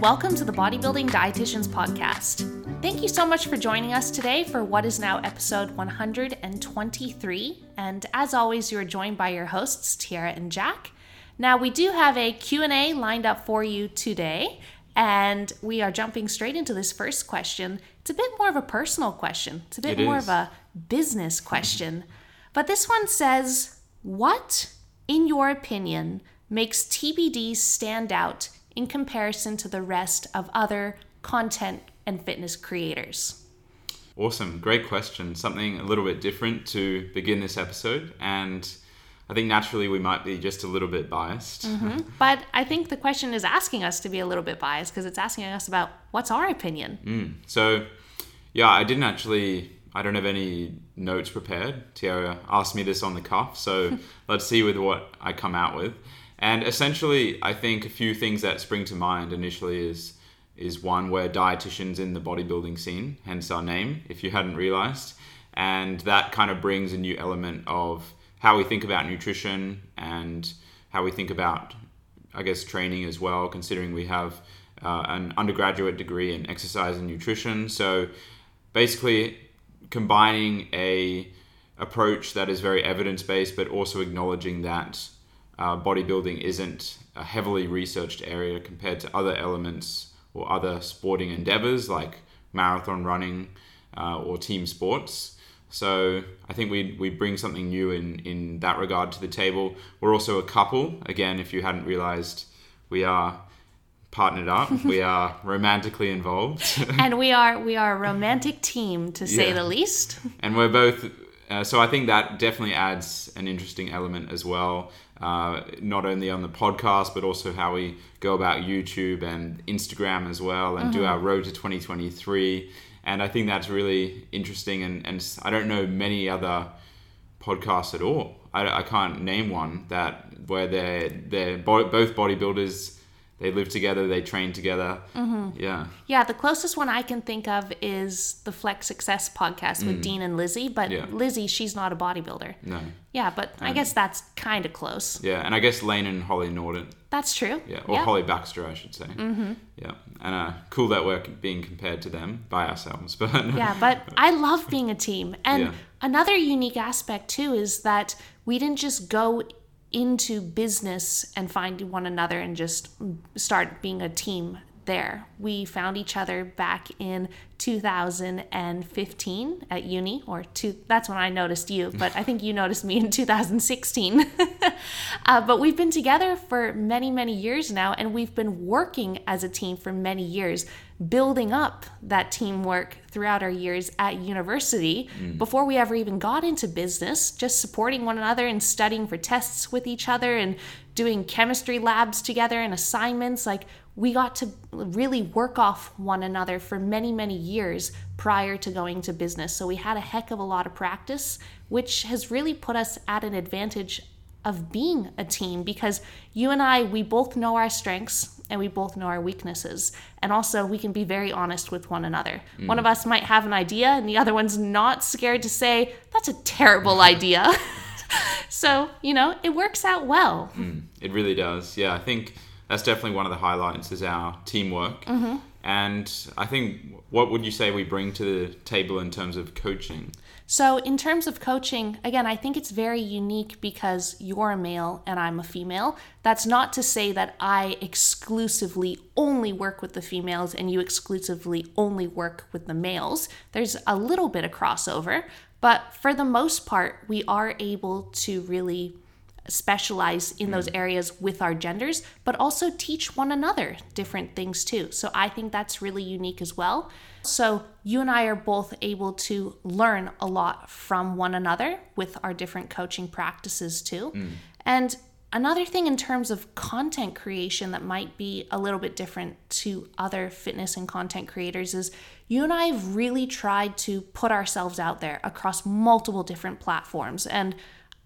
and welcome to the Bodybuilding Dietitians Podcast. Thank you so much for joining us today for what is now episode 123. And as always, you are joined by your hosts, Tyarra and Jack. Now, we do have a Q&A lined up for you today, and we are jumping straight into this first question. It's a bit more of a personal question. It's a bit It more is. of a business question. But this one says, "What in your opinion makes TBD stand out in comparison to the rest of other content and fitness creators?" Awesome. Great question. Something a little bit different to begin this episode. And I think naturally we might be just a little bit biased. Mm-hmm. But I think the question is asking us to be a little bit biased because it's asking us about what's our opinion. Mm. So, yeah, I didn't actually, I don't have any notes prepared. Tyarra asked me this on the cuff. So let's see with what I come out with. And essentially, I think a few things that spring to mind initially is is one where dietitians in the bodybuilding scene, hence our name, if you hadn't realized. And that kind of brings a new element of how we think about nutrition and how we think about, I guess, training as well, considering we have uh, an undergraduate degree in exercise and nutrition. So basically, combining a approach that is very evidence based, but also acknowledging that uh, bodybuilding isn't a heavily researched area compared to other elements or other sporting endeavors like marathon running uh, or team sports. So I think we we bring something new in in that regard to the table. We're also a couple. Again, if you hadn't realized, we are partnered up. we are romantically involved. and we are we are a romantic team to say Yeah. the least. and we're both uh, so i think that definitely adds an interesting element as well uh, not only on the podcast but also how we go about youtube and instagram as well and do our road to 2023 and i think that's really interesting and, and i don't know many other podcasts at all. I, I can't name one that where they're they're bo- both bodybuilders they live together they train together yeah Yeah, the closest one I can think of is the Flex Success podcast with Dean and Lizzie. But Mm. Yeah. Lizzie, she's not a bodybuilder. no Yeah, but I guess that's kind of close. yeah and i guess Layne and holly norton That's true. Yeah, or Holly Baxter, I should say. Mm-hmm. Yeah, and uh, cool that we're being compared to them by ourselves, but Yeah, but I love being a team. And Yeah. another unique aspect too is that we didn't just go into business and find one another and just start being a team there. We found each other back in 2015 at uni or two that's when I noticed you, but I think you noticed me in 2016. uh, but we've been together for many, many years now, and we've been working as a team for many years, building up that teamwork throughout our years at university before we ever even got into business, just supporting one another and studying for tests with each other and doing chemistry labs together and assignments. Like, we got to really work off one another for many, many years prior to going to business. So we had a heck of a lot of practice, which has really put us at an advantage of being a team because you and I, we both know our strengths and we both know our weaknesses. And also, we can be very honest with one another. Mm. One of us might have an idea, and the other one's not scared to say, that's a terrible idea. So, you know, it works out well. it really does. Yeah, I think that's definitely one of the highlights is our teamwork. Mm-hmm. And I think, what would you say we bring to the table in terms of coaching? So, in terms of coaching, again, I think it's very unique because you're a male and I'm a female. That's not to say that I exclusively only work with the females and you exclusively only work with the males. There's a little bit of crossover, but for the most part, we are able to really specialize in those mm. areas with our genders, but also teach one another different things too. So I think that's really unique as well. So you and I are both able to learn a lot from one another with our different coaching practices too. Mm. And another thing in terms of content creation that might be a little bit different to other fitness and content creators is you and I have really tried to put ourselves out there across multiple different platforms. And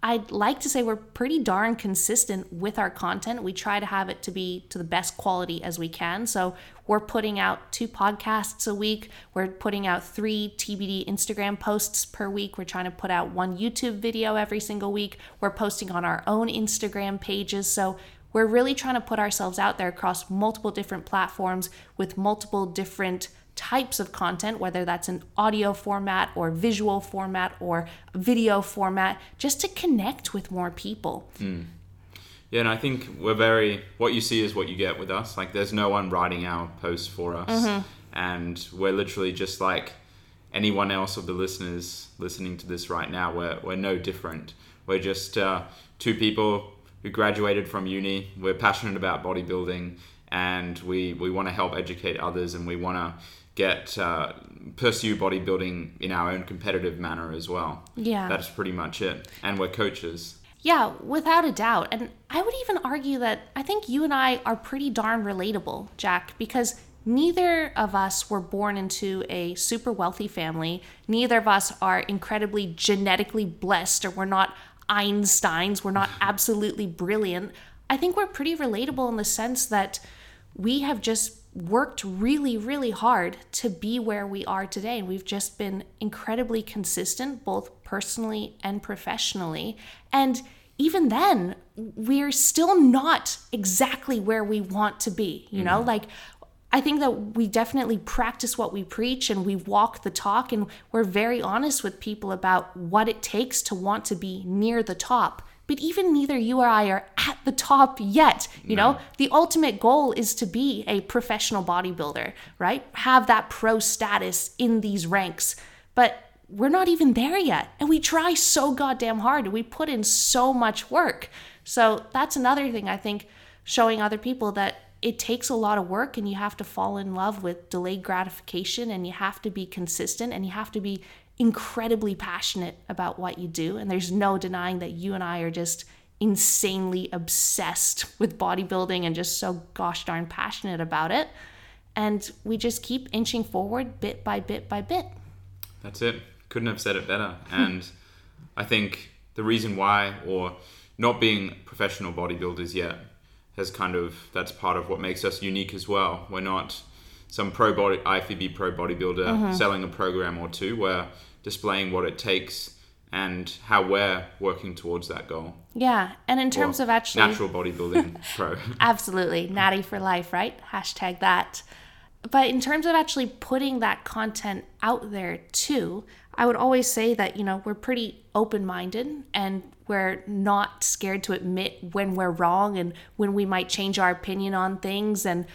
I'd like to say we're pretty darn consistent with our content. We try to have it to be to the best quality as we can. So we're putting out two podcasts a week. We're putting out three TBD Instagram posts per week. We're trying to put out one YouTube video every single week. We're posting on our own Instagram pages. So we're really trying to put ourselves out there across multiple different platforms with multiple different types of content, whether that's an audio format or visual format or video format, just to connect with more people. Mm. Yeah, and I think we're very, what you see is what you get with us. Like, there's no one writing our posts for us. Mm-hmm. And we're literally just like anyone else of the listeners listening to this right now. We're, we're no different. We're just uh, two people who graduated from uni. We're passionate about bodybuilding and we, we want to help educate others and we want to get uh, pursue bodybuilding in our own competitive manner as well. Yeah. That's pretty much it. And we're coaches. Yeah, without a doubt. And I would even argue that I think you and I are pretty darn relatable, Jack, because neither of us were born into a super wealthy family. Neither of us are incredibly genetically blessed or we're not Einsteins. We're not absolutely brilliant. I think we're pretty relatable in the sense that we have just worked really, really hard to be where we are today. And we've just been incredibly consistent, both personally and professionally. And even then, we're still not exactly where we want to be. You know, mm-hmm. like I think that we definitely practice what we preach and we walk the talk and we're very honest with people about what it takes to want to be near the top. But even neither you or I are at the top yet. You no. know, the ultimate goal is to be a professional bodybuilder, right? Have that pro status in these ranks. But we're not even there yet. And we try so goddamn hard and we put in so much work. So that's another thing I think showing other people that it takes a lot of work and you have to fall in love with delayed gratification and you have to be consistent and you have to be incredibly passionate about what you do. And there's no denying that you and I are just insanely obsessed with bodybuilding and just so gosh darn passionate about it. And we just keep inching forward bit by bit by bit. That's it. Couldn't have said it better. Hmm. And I think the reason why, or not being professional bodybuilders yet, has kind of that's part of what makes us unique as well. We're not some pro body IFBB pro bodybuilder mm-hmm. selling a program or two. We're displaying what it takes and how we're working towards that goal. Yeah, and in terms or of actually natural bodybuilding pro. Absolutely, natty for life, right? Hashtag that. But in terms of actually putting that content out there too, I would always say that, you know, we're pretty open minded and we're not scared to admit when we're wrong and when we might change our opinion on things. And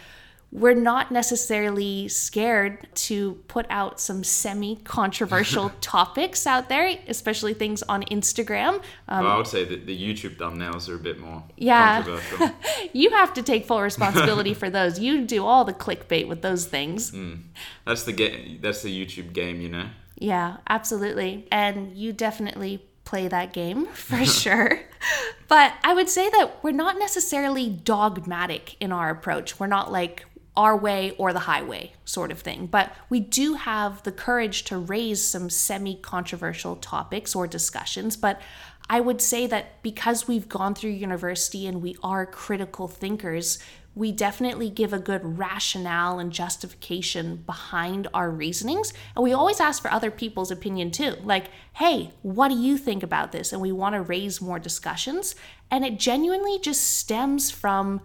we're not necessarily scared to put out some semi controversial topics out there, especially things on Instagram. Um, well, I would say that the YouTube thumbnails are a bit more yeah. controversial. you have to take full responsibility for those. You do all the clickbait with those things. Mm. That's the ga- That's the YouTube game, you know. Yeah, absolutely. And you definitely play that game for sure. But I would say that we're not necessarily dogmatic in our approach. We're not like our way or the highway sort of thing. But we do have the courage to raise some semi controversial topics or discussions. But I would say that because we've gone through university and we are critical thinkers, we definitely give a good rationale and justification behind our reasonings. And we always ask for other people's opinion too. Like, hey, what do you think about this? And we want to raise more discussions. And it genuinely just stems from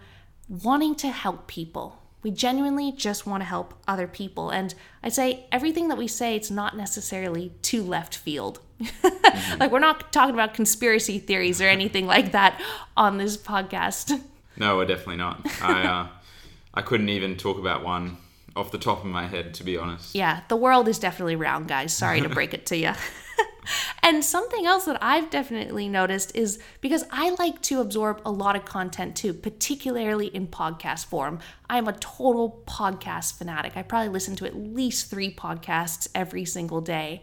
wanting to help people. We genuinely just want to help other people. And I say everything that we say, it's not necessarily too left field. mm-hmm. Like, we're not talking about conspiracy theories or anything like that on this podcast. No, we're definitely not. I uh, I couldn't even talk about one off the top of my head, to be honest. Yeah, the world is definitely round, guys. Sorry to break it to you. and something else that I've definitely noticed is because I like to absorb a lot of content too, particularly in podcast form. I'm a total podcast fanatic. I probably listen to at least three podcasts every single day.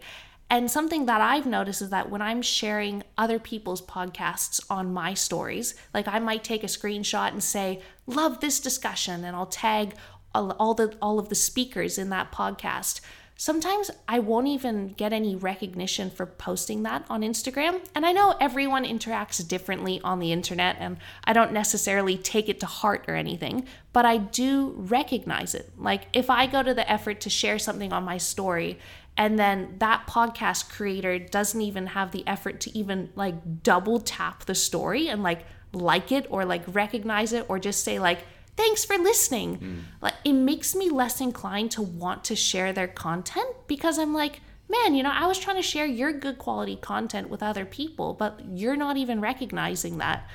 And something that I've noticed is that when I'm sharing other people's podcasts on my stories, like I might take a screenshot and say, "Love this discussion," and I'll tag all, the all of the speakers in that podcast. Sometimes I won't even get any recognition for posting that on Instagram. And I know everyone interacts differently on the internet, and I don't necessarily take it to heart or anything, but I do recognize it. Like if I go to the effort to share something on my story and then that podcast creator doesn't even have the effort to even like double tap the story and like like it or like recognize it or just say like thanks for listening. Mm. Like it makes me less inclined to want to share their content because i'm like man you know i was trying to share your good quality content with other people but you're not even recognizing that.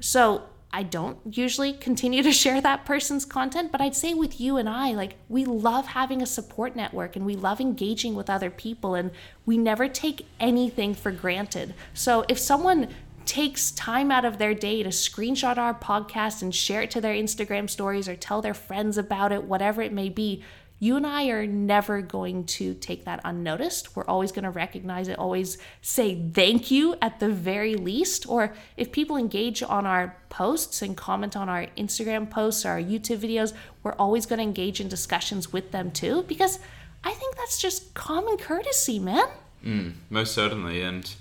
So I don't usually continue to share that person's content, but I'd say with you and I, like, we love having a support network and we love engaging with other people and we never take anything for granted. So if someone takes time out of their day to screenshot our podcast and share it to their Instagram stories or tell their friends about it, whatever it may be, you and I are never going to take that unnoticed. We're always going to recognize it, always say thank you at the very least. Or if people engage on our posts and comment on our Instagram posts or our YouTube videos, we're always going to engage in discussions with them too, because I think that's just common courtesy, man. Mm, most certainly. And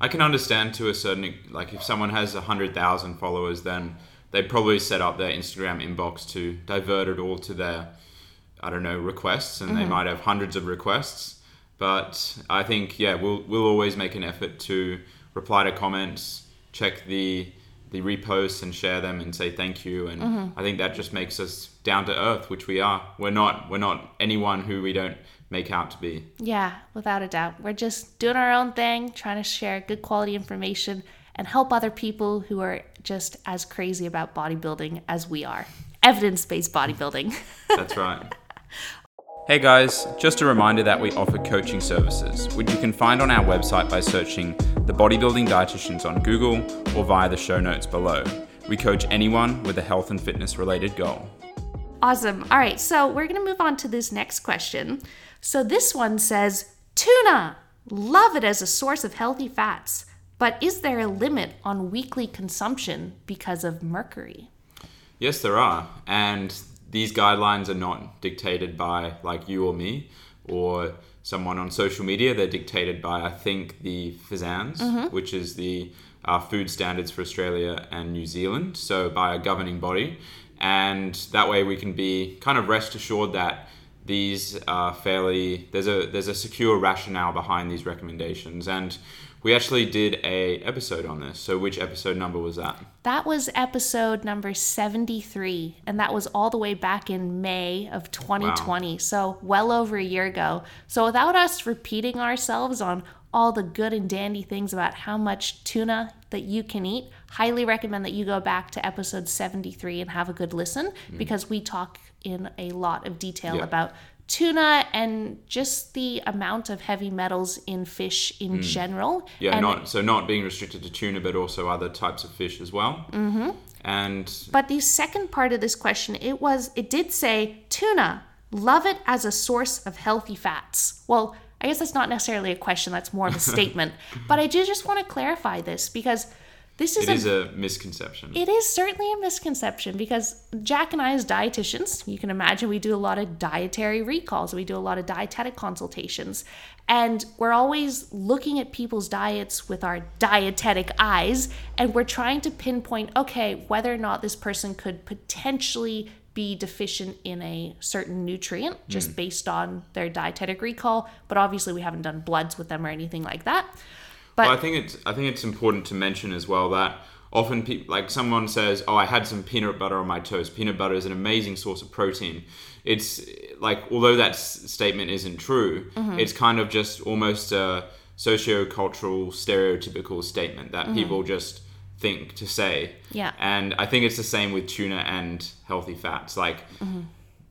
I can understand to a certain, like, if someone has 100,000 followers, then they'd probably set up their Instagram inbox to divert it all to their I don't know requests, and mm-hmm. they might have hundreds of requests. But I think yeah, we'll we'll always make an effort to reply to comments, check the the reposts and share them and say thank you and mm-hmm. I think that just makes us down to earth which we are we're not we're not anyone who we don't make out to be. Yeah without a doubt. We're just doing our own thing trying to share good quality information and help other people who are just as crazy about bodybuilding as we are. Evidence-based bodybuilding. That's right. Hey guys, just a reminder that we offer coaching services, which you can find on our website by searching the Bodybuilding Dietitians on Google or via the show notes below. We coach anyone with a health and fitness related goal. Awesome. All right, so we're going to move on to this next question. So this one says Tuna, love it as a source of healthy fats, but is there a limit on weekly consumption because of mercury? Yes, there are. And these guidelines are not dictated by like you or me or someone on social media. They're dictated by, I think, the FSANZ, mm-hmm. which is the uh, food standards for Australia and New Zealand. So by a governing body, and that way we can be kind of rest assured that these are fairly there's a there's a secure rationale behind these recommendations and we actually did a episode on this. So which episode number was that? That was episode number 73 and that was all the way back in May of 2020. Wow. So well over a year ago. So without us repeating ourselves on all the good and dandy things about how much tuna that you can eat, highly recommend that you go back to episode 73 and have a good listen mm. because we talk in a lot of detail yeah. about tuna and just the amount of heavy metals in fish in mm. general. Yeah, and not so not being restricted to tuna, but also other types of fish as well. Mm-hmm. And but the second part of this question, it was it did say tuna, love it as a source of healthy fats. Well. I guess that's not necessarily a question, that's more of a statement. but I do just want to clarify this because this is, it a, is a misconception. It is certainly a misconception because Jack and I, as dietitians, you can imagine we do a lot of dietary recalls, we do a lot of dietetic consultations, and we're always looking at people's diets with our dietetic eyes, and we're trying to pinpoint okay, whether or not this person could potentially be deficient in a certain nutrient just mm. based on their dietetic recall. But obviously, we haven't done bloods with them or anything like that. But well, I think it's I think it's important to mention as well that often people like someone says, "Oh, I had some peanut butter on my toast." Peanut butter is an amazing source of protein. It's like although that s- statement isn't true, mm-hmm. it's kind of just almost a socio-cultural stereotypical statement that mm-hmm. people just think to say. Yeah. And I think it's the same with tuna and healthy fats. Like mm-hmm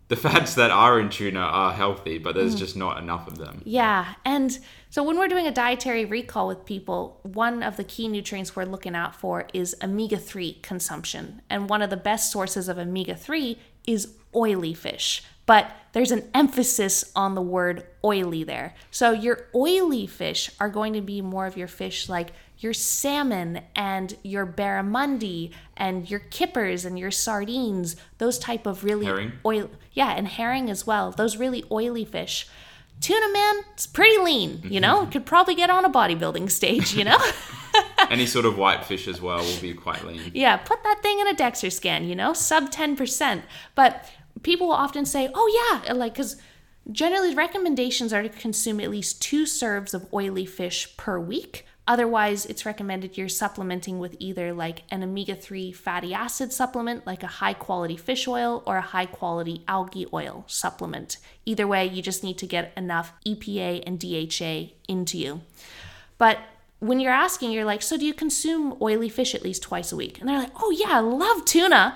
the fats that are in tuna are healthy, but there's mm. just not enough of them. Yeah. And so when we're doing a dietary recall with people, one of the key nutrients we're looking out for is omega 3 consumption. And one of the best sources of omega 3 is oily fish. But there's an emphasis on the word oily there. So your oily fish are going to be more of your fish like your salmon and your barramundi and your kippers and your sardines, those type of really herring. oil yeah, and herring as well. Those really oily fish. Tuna man, it's pretty lean, you mm-hmm. know? Could probably get on a bodybuilding stage, you know? Any sort of white fish as well will be quite lean. Yeah, put that thing in a DEXA scan, you know, sub 10%. But people will often say, oh, yeah, like, because generally recommendations are to consume at least two serves of oily fish per week Otherwise, it's recommended you're supplementing with either like an omega 3 fatty acid supplement, like a high quality fish oil, or a high quality algae oil supplement. Either way, you just need to get enough EPA and DHA into you. But when you're asking, you're like, so do you consume oily fish at least twice a week? And they're like, oh yeah, I love tuna.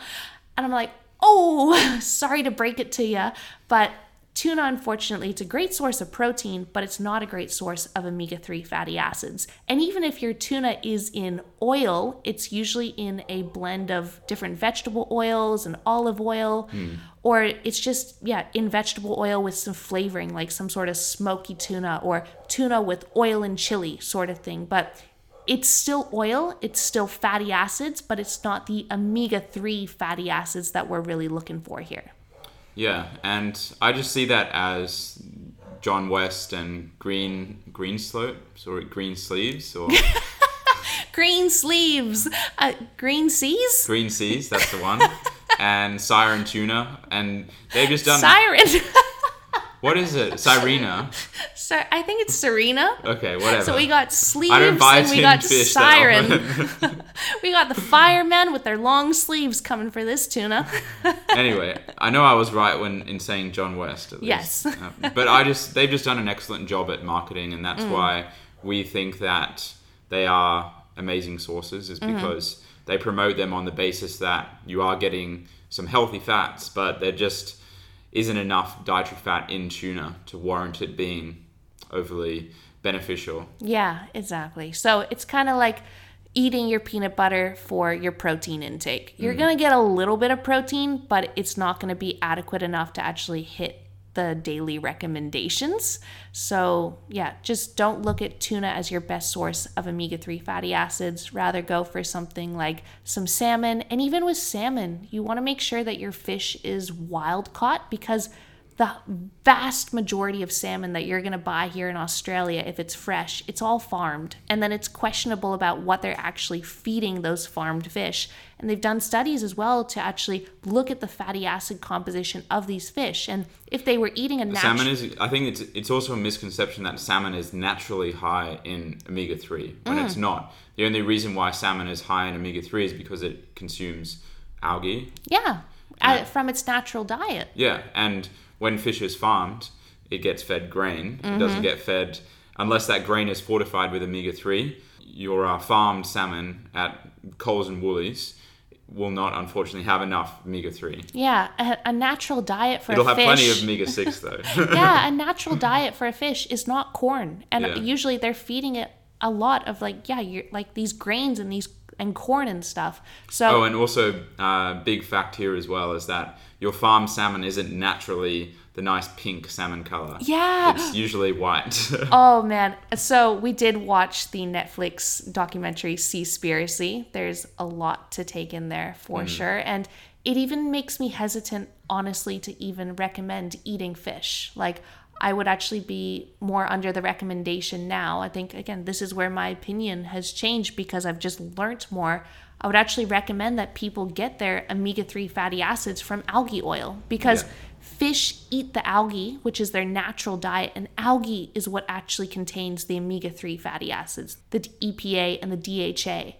And I'm like, oh, sorry to break it to you, but Tuna, unfortunately, it's a great source of protein, but it's not a great source of omega 3 fatty acids. And even if your tuna is in oil, it's usually in a blend of different vegetable oils and olive oil, mm. or it's just, yeah, in vegetable oil with some flavoring, like some sort of smoky tuna or tuna with oil and chili sort of thing. But it's still oil, it's still fatty acids, but it's not the omega 3 fatty acids that we're really looking for here. Yeah, and I just see that as John West and Green Green Slopes or Green Sleeves or Green Sleeves, uh, Green Seas. Green Seas, that's the one, and Siren Tuna, and they've just done Siren. What is it? Sirena. So I think it's Serena. Okay, whatever. So we got sleeves and we got siren. we got the firemen with their long sleeves coming for this tuna. anyway, I know I was right when in saying John West. Yes. Uh, but I just they've just done an excellent job at marketing, and that's mm. why we think that they are amazing sources. Is mm-hmm. because mm. they promote them on the basis that you are getting some healthy fats, but they're just isn't enough dietary fat in tuna to warrant it being overly beneficial. Yeah, exactly. So it's kind of like eating your peanut butter for your protein intake. You're mm. going to get a little bit of protein, but it's not going to be adequate enough to actually hit the daily recommendations. So, yeah, just don't look at tuna as your best source of omega 3 fatty acids. Rather, go for something like some salmon. And even with salmon, you want to make sure that your fish is wild caught because the vast majority of salmon that you're going to buy here in Australia, if it's fresh, it's all farmed. And then it's questionable about what they're actually feeding those farmed fish. And they've done studies as well to actually look at the fatty acid composition of these fish. And if they were eating a natural salmon is, I think it's it's also a misconception that salmon is naturally high in omega three when mm. it's not. The only reason why salmon is high in omega three is because it consumes algae. Yeah, uh, from its natural diet. Yeah, and when fish is farmed, it gets fed grain. Mm-hmm. It doesn't mm-hmm. get fed unless that grain is fortified with omega three. Your uh, farmed salmon at Coles and Woolies will not unfortunately have enough omega three. Yeah, a, a, natural diet for It'll a fish. It'll have plenty of omega six though. yeah, a natural diet for a fish is not corn, and yeah. usually they're feeding it a lot of like yeah, you're like these grains and these and corn and stuff. So oh, and also uh, big fact here as well is that your farm salmon isn't naturally the nice pink salmon color. Yeah. It's usually white. oh man. So we did watch the Netflix documentary Seaspiracy. There's a lot to take in there for mm. sure. And it even makes me hesitant, honestly, to even recommend eating fish. Like I would actually be more under the recommendation now. I think again, this is where my opinion has changed because I've just learned more I would actually recommend that people get their omega 3 fatty acids from algae oil because yeah. fish eat the algae, which is their natural diet, and algae is what actually contains the omega 3 fatty acids, the EPA and the DHA.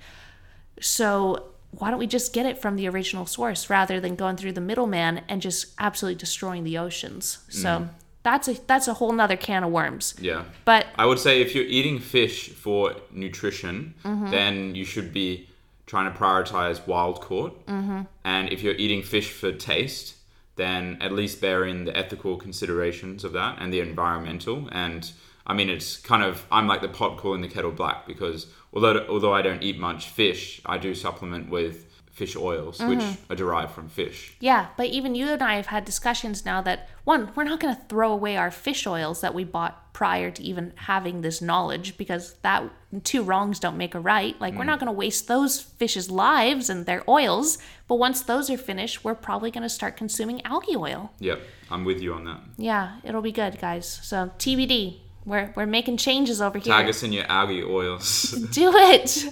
So, why don't we just get it from the original source rather than going through the middleman and just absolutely destroying the oceans? So, mm. That's a that's a whole nother can of worms. Yeah. But I would say if you're eating fish for nutrition, mm-hmm. then you should be trying to prioritize wild caught. Mm-hmm. And if you're eating fish for taste, then at least bear in the ethical considerations of that and the environmental. And I mean, it's kind of I'm like the pot calling the kettle black because although although I don't eat much fish, I do supplement with fish oils, mm-hmm. which are derived from fish. Yeah, but even you and I have had discussions now that one, we're not going to throw away our fish oils that we bought prior to even having this knowledge because that two wrongs don't make a right. Like mm. we're not going to waste those fish's lives and their oils, but once those are finished, we're probably going to start consuming algae oil. Yep, I'm with you on that. Yeah, it'll be good, guys. So TBD, we're, we're making changes over here. Tag us in your algae oils. Do it.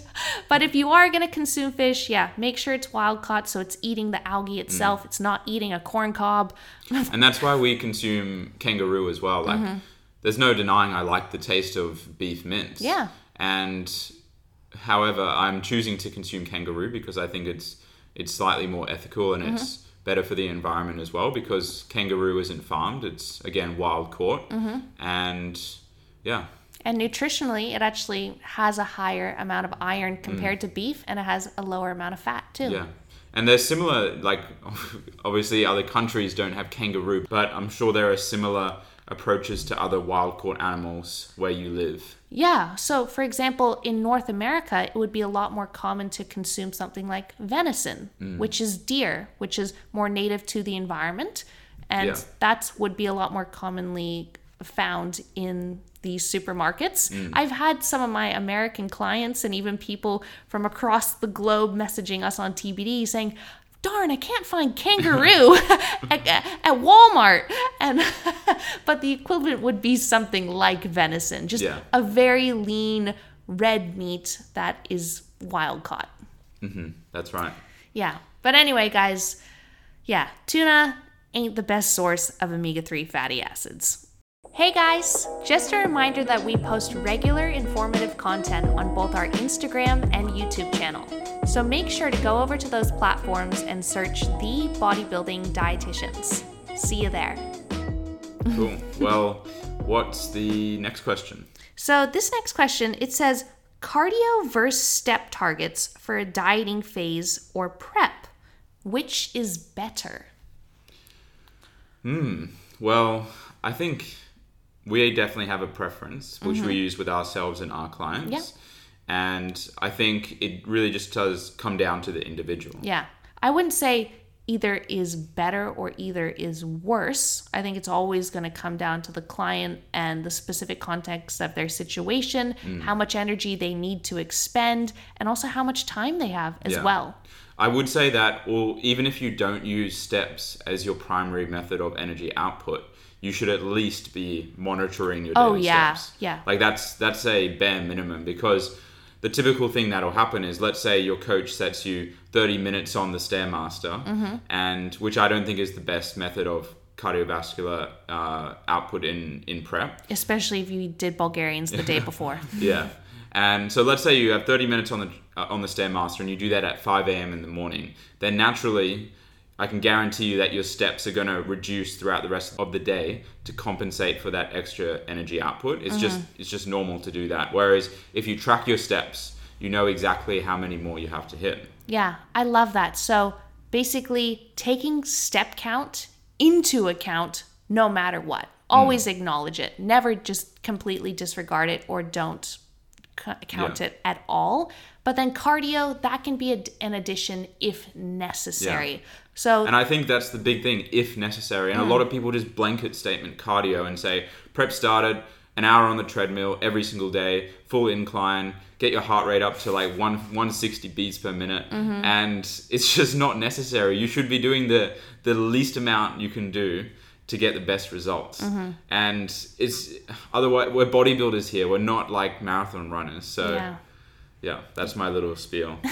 But if you are going to consume fish, yeah, make sure it's wild caught so it's eating the algae itself. Mm. It's not eating a corn cob. and that's why we consume kangaroo as well. Like, mm-hmm. there's no denying I like the taste of beef mince. Yeah. And however, I'm choosing to consume kangaroo because I think it's it's slightly more ethical and it's better for the environment as well because kangaroo isn't farmed. It's again wild caught. Mm-hmm. And yeah. And nutritionally, it actually has a higher amount of iron compared mm. to beef, and it has a lower amount of fat too. Yeah. And they're similar, like, obviously other countries don't have kangaroo, but I'm sure there are similar approaches to other wild caught animals where you live. Yeah. So, for example, in North America, it would be a lot more common to consume something like venison, mm. which is deer, which is more native to the environment. And Yeah. that would be a lot more commonly found in these supermarkets. Mm. I've had some of my American clients and even people from across the globe messaging us on TBD saying, Darn, I can't find kangaroo at, at Walmart. And but the equivalent would be something like venison, just Yeah. a very lean red meat that is wild caught. Mm-hmm. That's right. Yeah. But anyway, guys, yeah, tuna ain't the best source of omega 3 fatty acids. Hey guys, just a reminder that we post regular informative content on both our Instagram and YouTube channel. So make sure to go over to those platforms and search the bodybuilding dietitians. See you there. Cool. well, what's the next question? So this next question, it says cardio versus step targets for a dieting phase or prep. Which is better? Hmm. Well, I think we definitely have a preference, which we use with ourselves and our clients. Yeah. And I think it really just does come down to the individual. Yeah. I wouldn't say either is better or either is worse. I think it's always going to come down to the client and the specific context of their situation, mm. how much energy they need to expend, and also how much time they have as Yeah. well. I would say that, or even if you don't use steps as your primary method of energy output, you should at least be monitoring your oh, daily Oh, yeah, steps. yeah. Like that's that's a bare minimum because the typical thing that'll happen is let's say your coach sets you 30 minutes on the stairmaster, Mm-hmm. and which I don't think is the best method of cardiovascular uh, output in in prep. Especially if you did Bulgarians the day before. Yeah. And so let's say you have 30 minutes on the uh, on the stairmaster and you do that at 5 a.m. in the morning. Then naturally, I can guarantee you that your steps are going to reduce throughout the rest of the day to compensate for that extra energy output. It's just mm-hmm. it's just normal to do that. Whereas if you track your steps, you know exactly how many more you have to hit. Yeah, I love that. So basically, taking step count into account no matter what. Always mm. acknowledge it. Never just completely disregard it or don't count Yeah. it at all. But then cardio, that can be a, an addition if necessary. So, And I think that's the big thing, if necessary. And a lot hmm. of people just blanket statement cardio and say, prep started, an hour on the treadmill every single day, full incline, get your heart rate up to like one 160 beats per minute. Mm-hmm. And it's just not necessary. You should be doing the, the least amount you can do to get the best results. Mm-hmm. And it's otherwise, we're bodybuilders here. We're not like marathon runners. So, yeah. Yeah, that's my little spiel.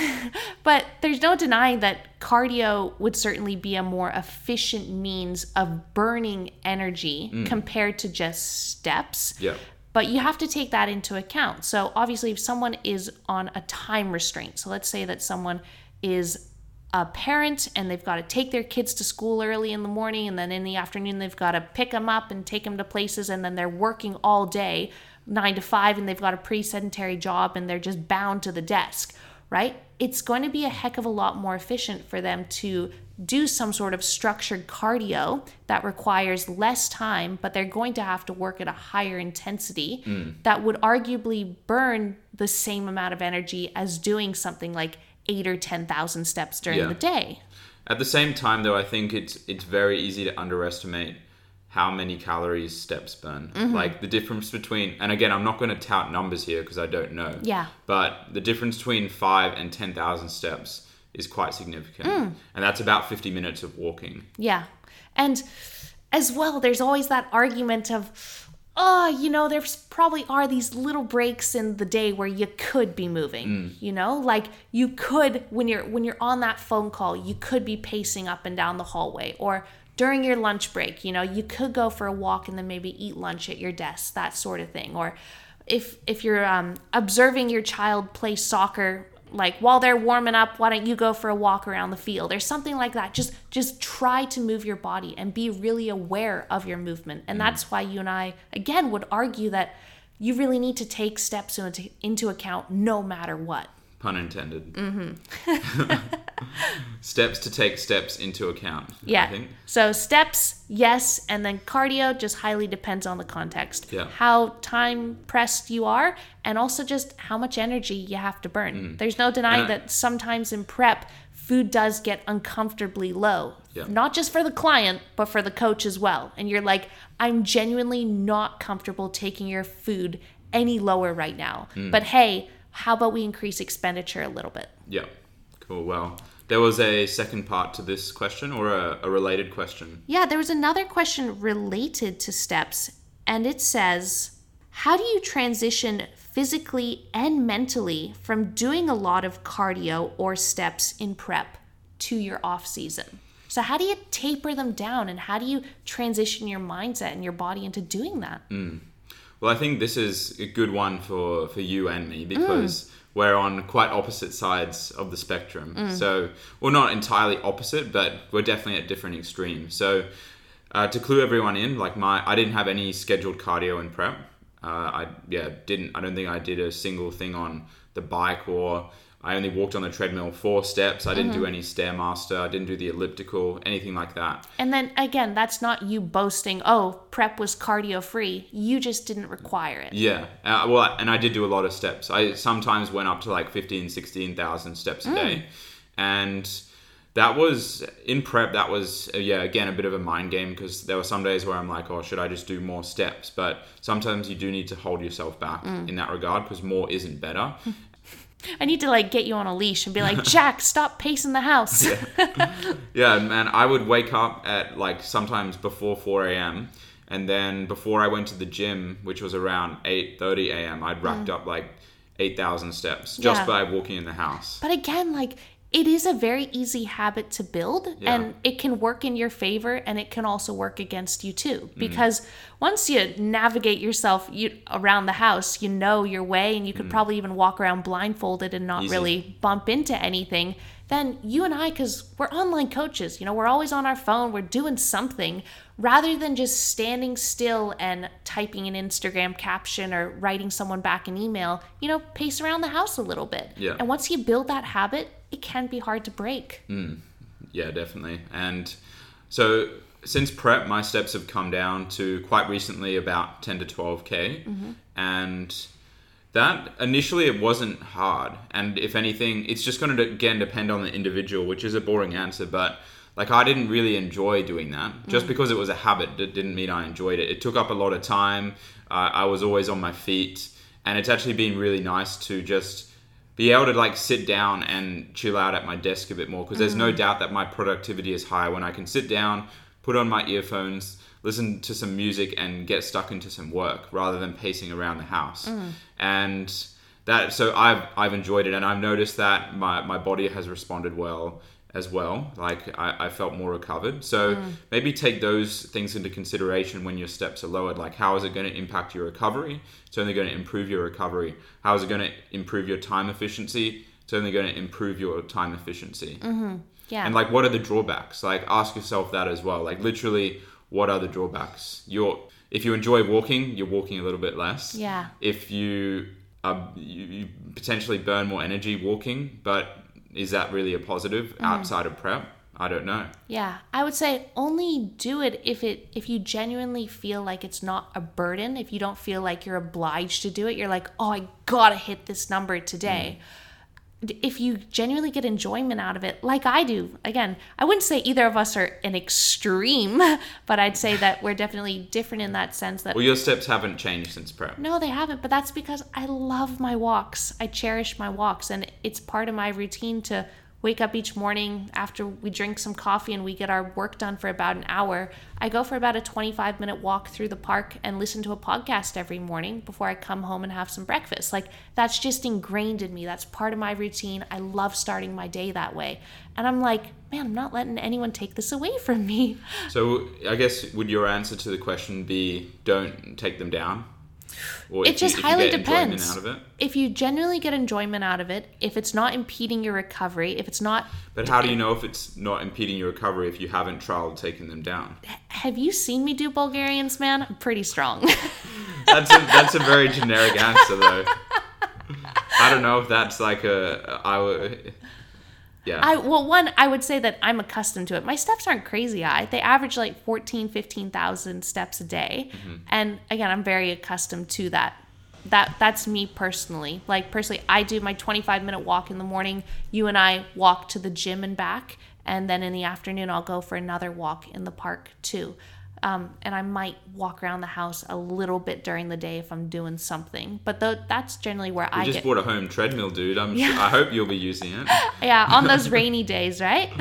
But there's no denying that cardio would certainly be a more efficient means of burning energy mm. compared to just steps. Yeah. But you have to take that into account. So, obviously, if someone is on a time restraint, so let's say that someone is a parent and they've got to take their kids to school early in the morning and then in the afternoon they've got to pick them up and take them to places and then they're working all day, nine to five, and they've got a pretty sedentary job and they're just bound to the desk, right? It's going to be a heck of a lot more efficient for them to do some sort of structured cardio that requires less time, but they're going to have to work at a higher intensity mm. that would arguably burn the same amount of energy as doing something like eight or 10,000 steps during Yeah. the day. At the same time, though, I think it's it's very easy to underestimate how many calories steps burn. Mm-hmm. Like the difference between, and again, I'm not going to tout numbers here because I don't know. Yeah. But the difference between five and ten thousand steps is quite significant, Mm. and that's about 50 minutes of walking. Yeah. And as well, there's always that argument of, oh, you know, there's probably are these little breaks in the day where you could be moving. You know, like you could when you're when you're on that phone call, you could be pacing up and down the hallway or during your lunch break, you know, you could go for a walk and then maybe eat lunch at your desk, that sort of thing. Or if if you're um, observing your child play soccer like while they're warming up why don't you go for a walk around the field or something like that. Just just try to move your body and be really aware of your movement. And mm. that's why you and i again would argue that you really need to take steps into, into account no matter what Pun intended. Mm-hmm. steps to take steps into account. I yeah so steps yes and then cardio just highly depends on the context Yeah. how time pressed you are and also just how much energy you have to burn there's no denying Mm. I- that sometimes in prep food does get uncomfortably low Yeah. not just for the client but for the coach as well and you're like i'm genuinely not comfortable taking your food any lower right now Mm. but hey how about we increase expenditure a little bit Yeah. Cool. Well, there was a second part to this question or a, a related question. Yeah, there was another question related to steps, and it says, How do you transition physically and mentally from doing a lot of cardio or steps in prep to your off season? So, how do you taper them down and how do you transition your mindset and your body into doing that? Mm. Well, I think this is a good one for, for you and me because we're on quite opposite sides of the spectrum. So, well, not entirely opposite, but we're definitely at different extremes. So, uh, to clue everyone in, like my, I didn't have any scheduled cardio in prep. Uh, I yeah didn't. I don't think I did a single thing on the bike or. I only walked on the treadmill four steps. I didn't do any stairmaster. I didn't do the elliptical, anything like that. And then again, that's not you boasting, oh, prep was cardio free. You just didn't require it. Yeah. Uh, well, and I did do a lot of steps. I sometimes went up to like 15, 16,000 steps a day. And that was in prep, that was, uh, yeah, again, a bit of a mind game because there were some days where I'm like, oh, should I just do more steps? But sometimes you do need to hold yourself back in that regard because more isn't better. I need to like get you on a leash and be like, Jack, stop pacing the house. Yeah, man, I would wake up at like sometimes before 4 a.m. And then before I went to the gym, which was around 8.30 a.m., I'd racked mm. up like 8,000 steps just Yeah. by walking in the house. But again, like it is a very easy habit to build Yeah. and it can work in your favor and it can also work against you too Mm. because once you navigate yourself you, around the house you know your way and you could probably even walk around blindfolded and not Mm. Easy. really bump into anything then you and I cuz we're online coaches you know we're always on our phone we're doing something rather than just standing still and typing an Instagram caption or writing someone back an email you know pace around the house a little bit Yeah. and once you build that habit, it can be hard to break. Mm. Yeah, definitely. And so since prep, my steps have come down to quite recently about 10 to 12K. Mm-hmm. And that initially it wasn't hard. And if anything, it's just going to again depend on the individual, which is a boring answer. But like I didn't really enjoy doing that. Just mm. because it was a habit, it didn't mean I enjoyed it. It took up a lot of time. Uh, I was always on my feet. And it's actually been really nice to just be able to like sit down and chill out at my desk a bit more because there's no mm. doubt that my productivity is high. When I can sit down, put on my earphones, listen to some music and get stuck into some work rather than pacing around the house. Mm. And that so I've I've enjoyed it and I've noticed that my, my body has responded well as well. Like I, I felt more recovered. So maybe take those things into consideration when your steps are lowered. Like how is it going to impact your recovery? It's only going to improve your recovery. How is it going to improve your time efficiency? It's only going to improve your time efficiency. Yeah. And like, what are the drawbacks? Like, ask yourself that as well. Like, literally, what are the drawbacks? You're if you enjoy walking, you're walking a little bit less. Yeah. If you uh, you, you potentially burn more energy walking, but is that really a positive Mm-hmm. outside of prep? I don't know. yeah. I would say only do it if it if you genuinely feel like it's not a burden, if you don't feel like you're obliged to do it. You're like, "Oh, I got to hit this number today." D- If you genuinely get enjoyment out of it, like I do, again, I wouldn't say either of us are an extreme, but I'd say that we're definitely different in that sense that Well, your steps haven't changed since prep. No, they haven't, but that's because I love my walks. I cherish my walks, and it's part of my routine to wake up each morning after we drink some coffee and we get our work done for about an hour, I go for about a 25 minute walk through the park and listen to a podcast every morning before I come home and have some breakfast. Like that's just ingrained in me. That's part of my routine. I love starting my day that way. And I'm like, man, I'm not letting anyone take this away from me. So I guess would your answer to the question be don't take them down? It just you, highly depends. If you genuinely get enjoyment out of it, if it's not impeding your recovery, if it's not. But how do you know if it's not impeding your recovery if you haven't trialed taking them down? Have you seen me do Bulgarians, man? I'm pretty strong. that's a, that's a very generic answer, though. I don't know if that's like a I would yeah. I well one I would say that I'm accustomed to it. My steps aren't crazy high. They average like 14 15,000 steps a day. Mm-hmm. And again, I'm very accustomed to that. That that's me personally. Like personally, I do my 25 minute walk in the morning. You and I walk to the gym and back, and then in the afternoon I'll go for another walk in the park too. Um, and I might walk around the house a little bit during the day if I'm doing something. But th- that's generally where we I just get... bought a home treadmill, dude. I'm yeah. sure, I hope you'll be using it. yeah, on those rainy days, right?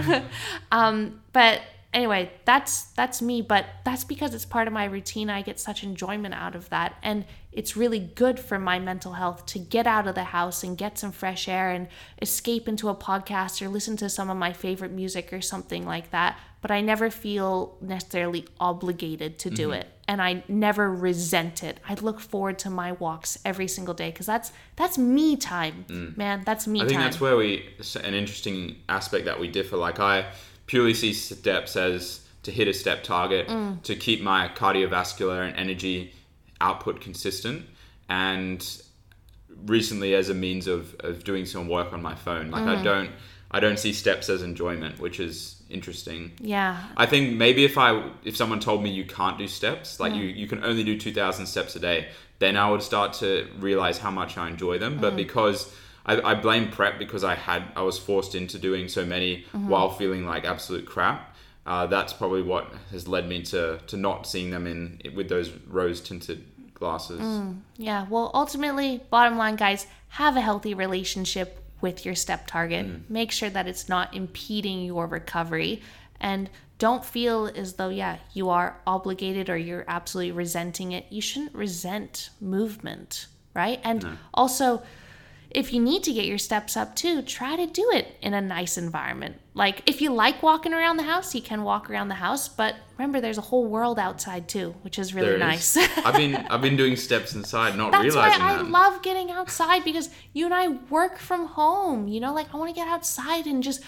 um, but anyway, that's that's me. But that's because it's part of my routine. I get such enjoyment out of that, and it's really good for my mental health to get out of the house and get some fresh air and escape into a podcast or listen to some of my favorite music or something like that but I never feel necessarily obligated to do mm-hmm. it and I never resent it. I look forward to my walks every single day cuz that's that's me time. Mm. Man, that's me I think time. that's where we an interesting aspect that we differ like I purely see steps as to hit a step target mm. to keep my cardiovascular and energy output consistent and recently as a means of, of doing some work on my phone like mm. i don't i don't see steps as enjoyment which is interesting. Yeah. I think maybe if I if someone told me you can't do steps, like mm. you you can only do 2000 steps a day, then I would start to realize how much I enjoy them, but mm. because I, I, blame prep because I had I was forced into doing so many mm-hmm. while feeling like absolute crap. Uh, that's probably what has led me to to not seeing them in with those rose tinted glasses. Mm, yeah. Well, ultimately, bottom line, guys, have a healthy relationship with your step target. Mm. Make sure that it's not impeding your recovery and don't feel as though yeah, you are obligated or you're absolutely resenting it. You shouldn't resent movement, right? And no. also if you need to get your steps up too, try to do it in a nice environment. Like if you like walking around the house, you can walk around the house, but remember there's a whole world outside too, which is really nice. I've been I've been doing steps inside, not That's realizing why I love getting outside because you and I work from home. You know, like I want to get outside and just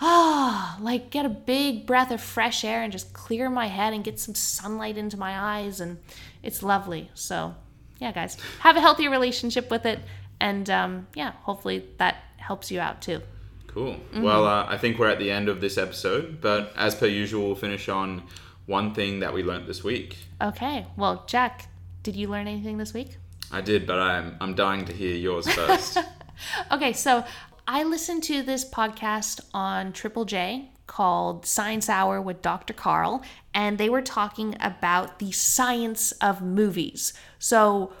ah, oh, like get a big breath of fresh air and just clear my head and get some sunlight into my eyes and it's lovely. So, yeah, guys, have a healthy relationship with it and um, yeah, hopefully that helps you out too. Cool. Mm-hmm. Well, uh, I think we're at the end of this episode, but as per usual, we'll finish on one thing that we learned this week. Okay. Well, Jack, did you learn anything this week? I did, but I'm I'm dying to hear yours first. okay, so I listened to this podcast on Triple J called Science Hour with Dr. Karl, and they were talking about the science of movies. So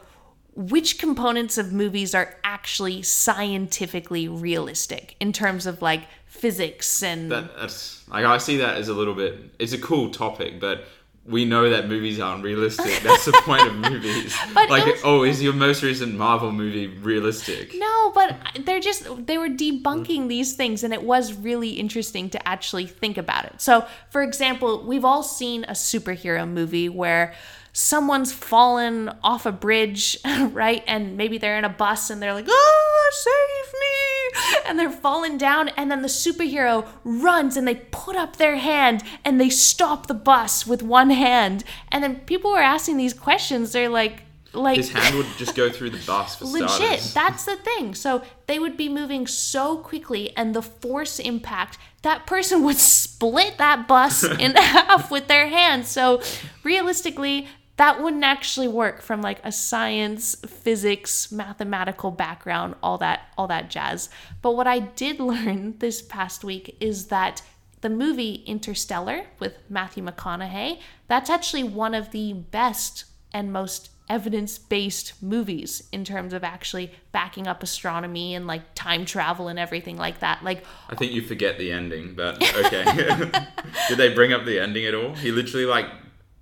which components of movies are actually scientifically realistic in terms of like physics and that, that's like I see that as a little bit it's a cool topic but we know that movies aren't realistic. That's the point of movies. Like, was, oh, is your most recent Marvel movie realistic? No, but they're just they were debunking these things, and it was really interesting to actually think about it. So, for example, we've all seen a superhero movie where someone's fallen off a bridge, right? And maybe they're in a bus and they're like, oh, save me. And they're falling down. And then the superhero runs and they put up their hand and they stop the bus with one hand. And then people were asking these questions. They're like, like his hand would just go through the bus for legit starters. that's the thing so they would be moving so quickly and the force impact that person would split that bus in half with their hand so realistically that wouldn't actually work from like a science physics mathematical background all that all that jazz but what i did learn this past week is that the movie interstellar with matthew mcconaughey that's actually one of the best and most evidence based movies in terms of actually backing up astronomy and like time travel and everything like that. Like, I think you forget the ending, but okay. Did they bring up the ending at all? He literally like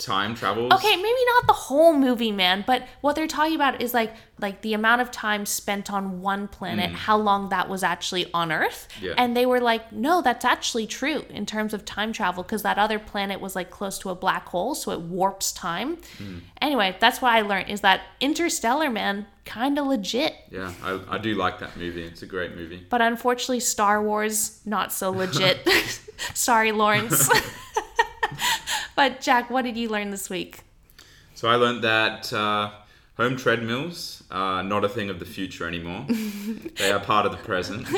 time travels. okay, maybe not the whole movie, man, but what they're talking about is like like the amount of time spent on one planet, how long that was actually on Earth. Mm. Yeah. And they were like, no, that's actually true in terms of time travel because that other planet was like close to a black hole, so it warps time. Mm. Anyway, that's what I learned is that Interstellar, man, kind of legit. Yeah, I, I do like that movie. It's a great movie. But unfortunately, Star Wars, not so legit. Sorry, Lawrence. but Jack, what did you learn this week? So I learned that uh, home treadmills are not a thing of the future anymore. they are part of the present.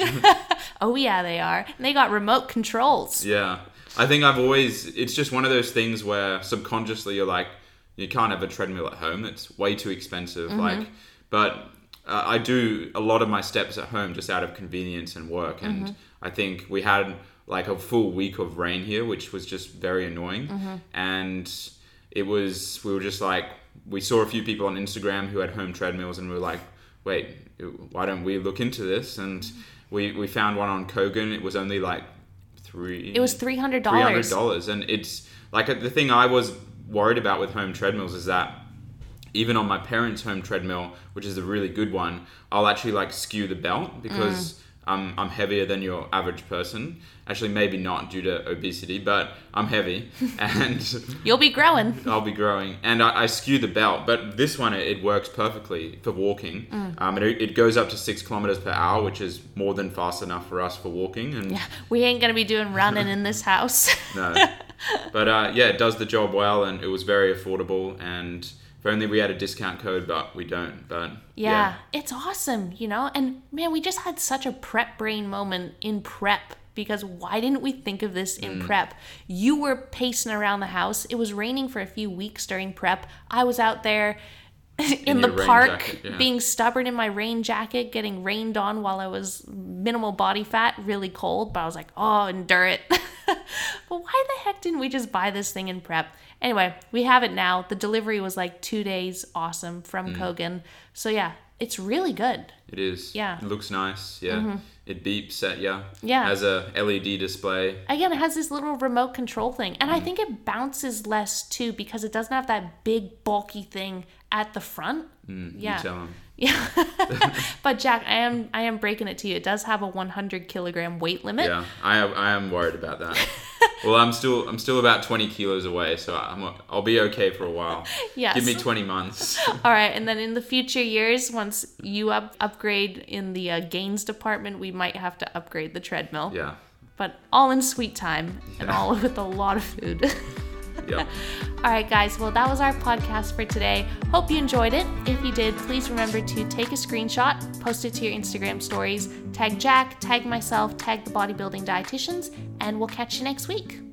Oh, yeah, they are. And they got remote controls. Yeah. I think I've always, it's just one of those things where subconsciously you're like, you can't have a treadmill at home. It's way too expensive. Like, but uh, I do a lot of my steps at home just out of convenience and work. And I think we had like a full week of rain here, which was just very annoying. And it was, we were just like, we saw a few people on Instagram who had home treadmills and we were like, wait, why don't we look into this? And we, we found one on Kogan. It was only like three. It was $300. three hundred dollars, and it's like the thing I was worried about with home treadmills is that even on my parents' home treadmill, which is a really good one, I'll actually like skew the belt because I'm I'm heavier than your average person. Actually, maybe not due to obesity, but I'm heavy and. You'll be growing. I'll be growing, and I, I skew the belt. But this one, it, it works perfectly for walking. Um, it, it goes up to six kilometers per hour, which is more than fast enough for us for walking. And yeah, We ain't going to be doing running in this house. no, but uh, yeah, it does the job well, and it was very affordable. And if only we had a discount code, but we don't. But Yeah, it's awesome, you know? And man, we just had such a prep brain moment in prep because why didn't we think of this in mm. prep? You were pacing around the house. It was raining for a few weeks during prep. I was out there in, the park jacket, yeah. being stubborn in my rain jacket, getting rained on while I was minimal body fat, really cold, but I was like, "Oh, endure it." but why the heck didn't we just buy this thing in prep? Anyway, we have it now. The delivery was like 2 days awesome from Kogan. So yeah, it's really good. It is. Yeah. Mm-hmm. It looks nice. Yeah. It beeps at you. Yeah. Has a LED display. Again, it has this little remote control thing. And I Mm. think it bounces less too because it doesn't have that big bulky thing at the front. Mm, Yeah. You tell 'em. Yeah. but Jack, I am I am breaking it to you. It does have a 100 kilogram weight limit. Yeah. I am, I am worried about that. well, I'm still I'm still about 20 kilos away, so I'm I'll be okay for a while. Yes. Give me 20 months. All right, and then in the future years, once you up, upgrade in the uh, gains department, we might have to upgrade the treadmill. yeah. But all in sweet time and all with a lot of food. All right, guys. Well, that was our podcast for today. Hope you enjoyed it. If you did, please remember to take a screenshot, post it to your Instagram stories, tag Jack, tag myself, tag the bodybuilding dietitians, and we'll catch you next week.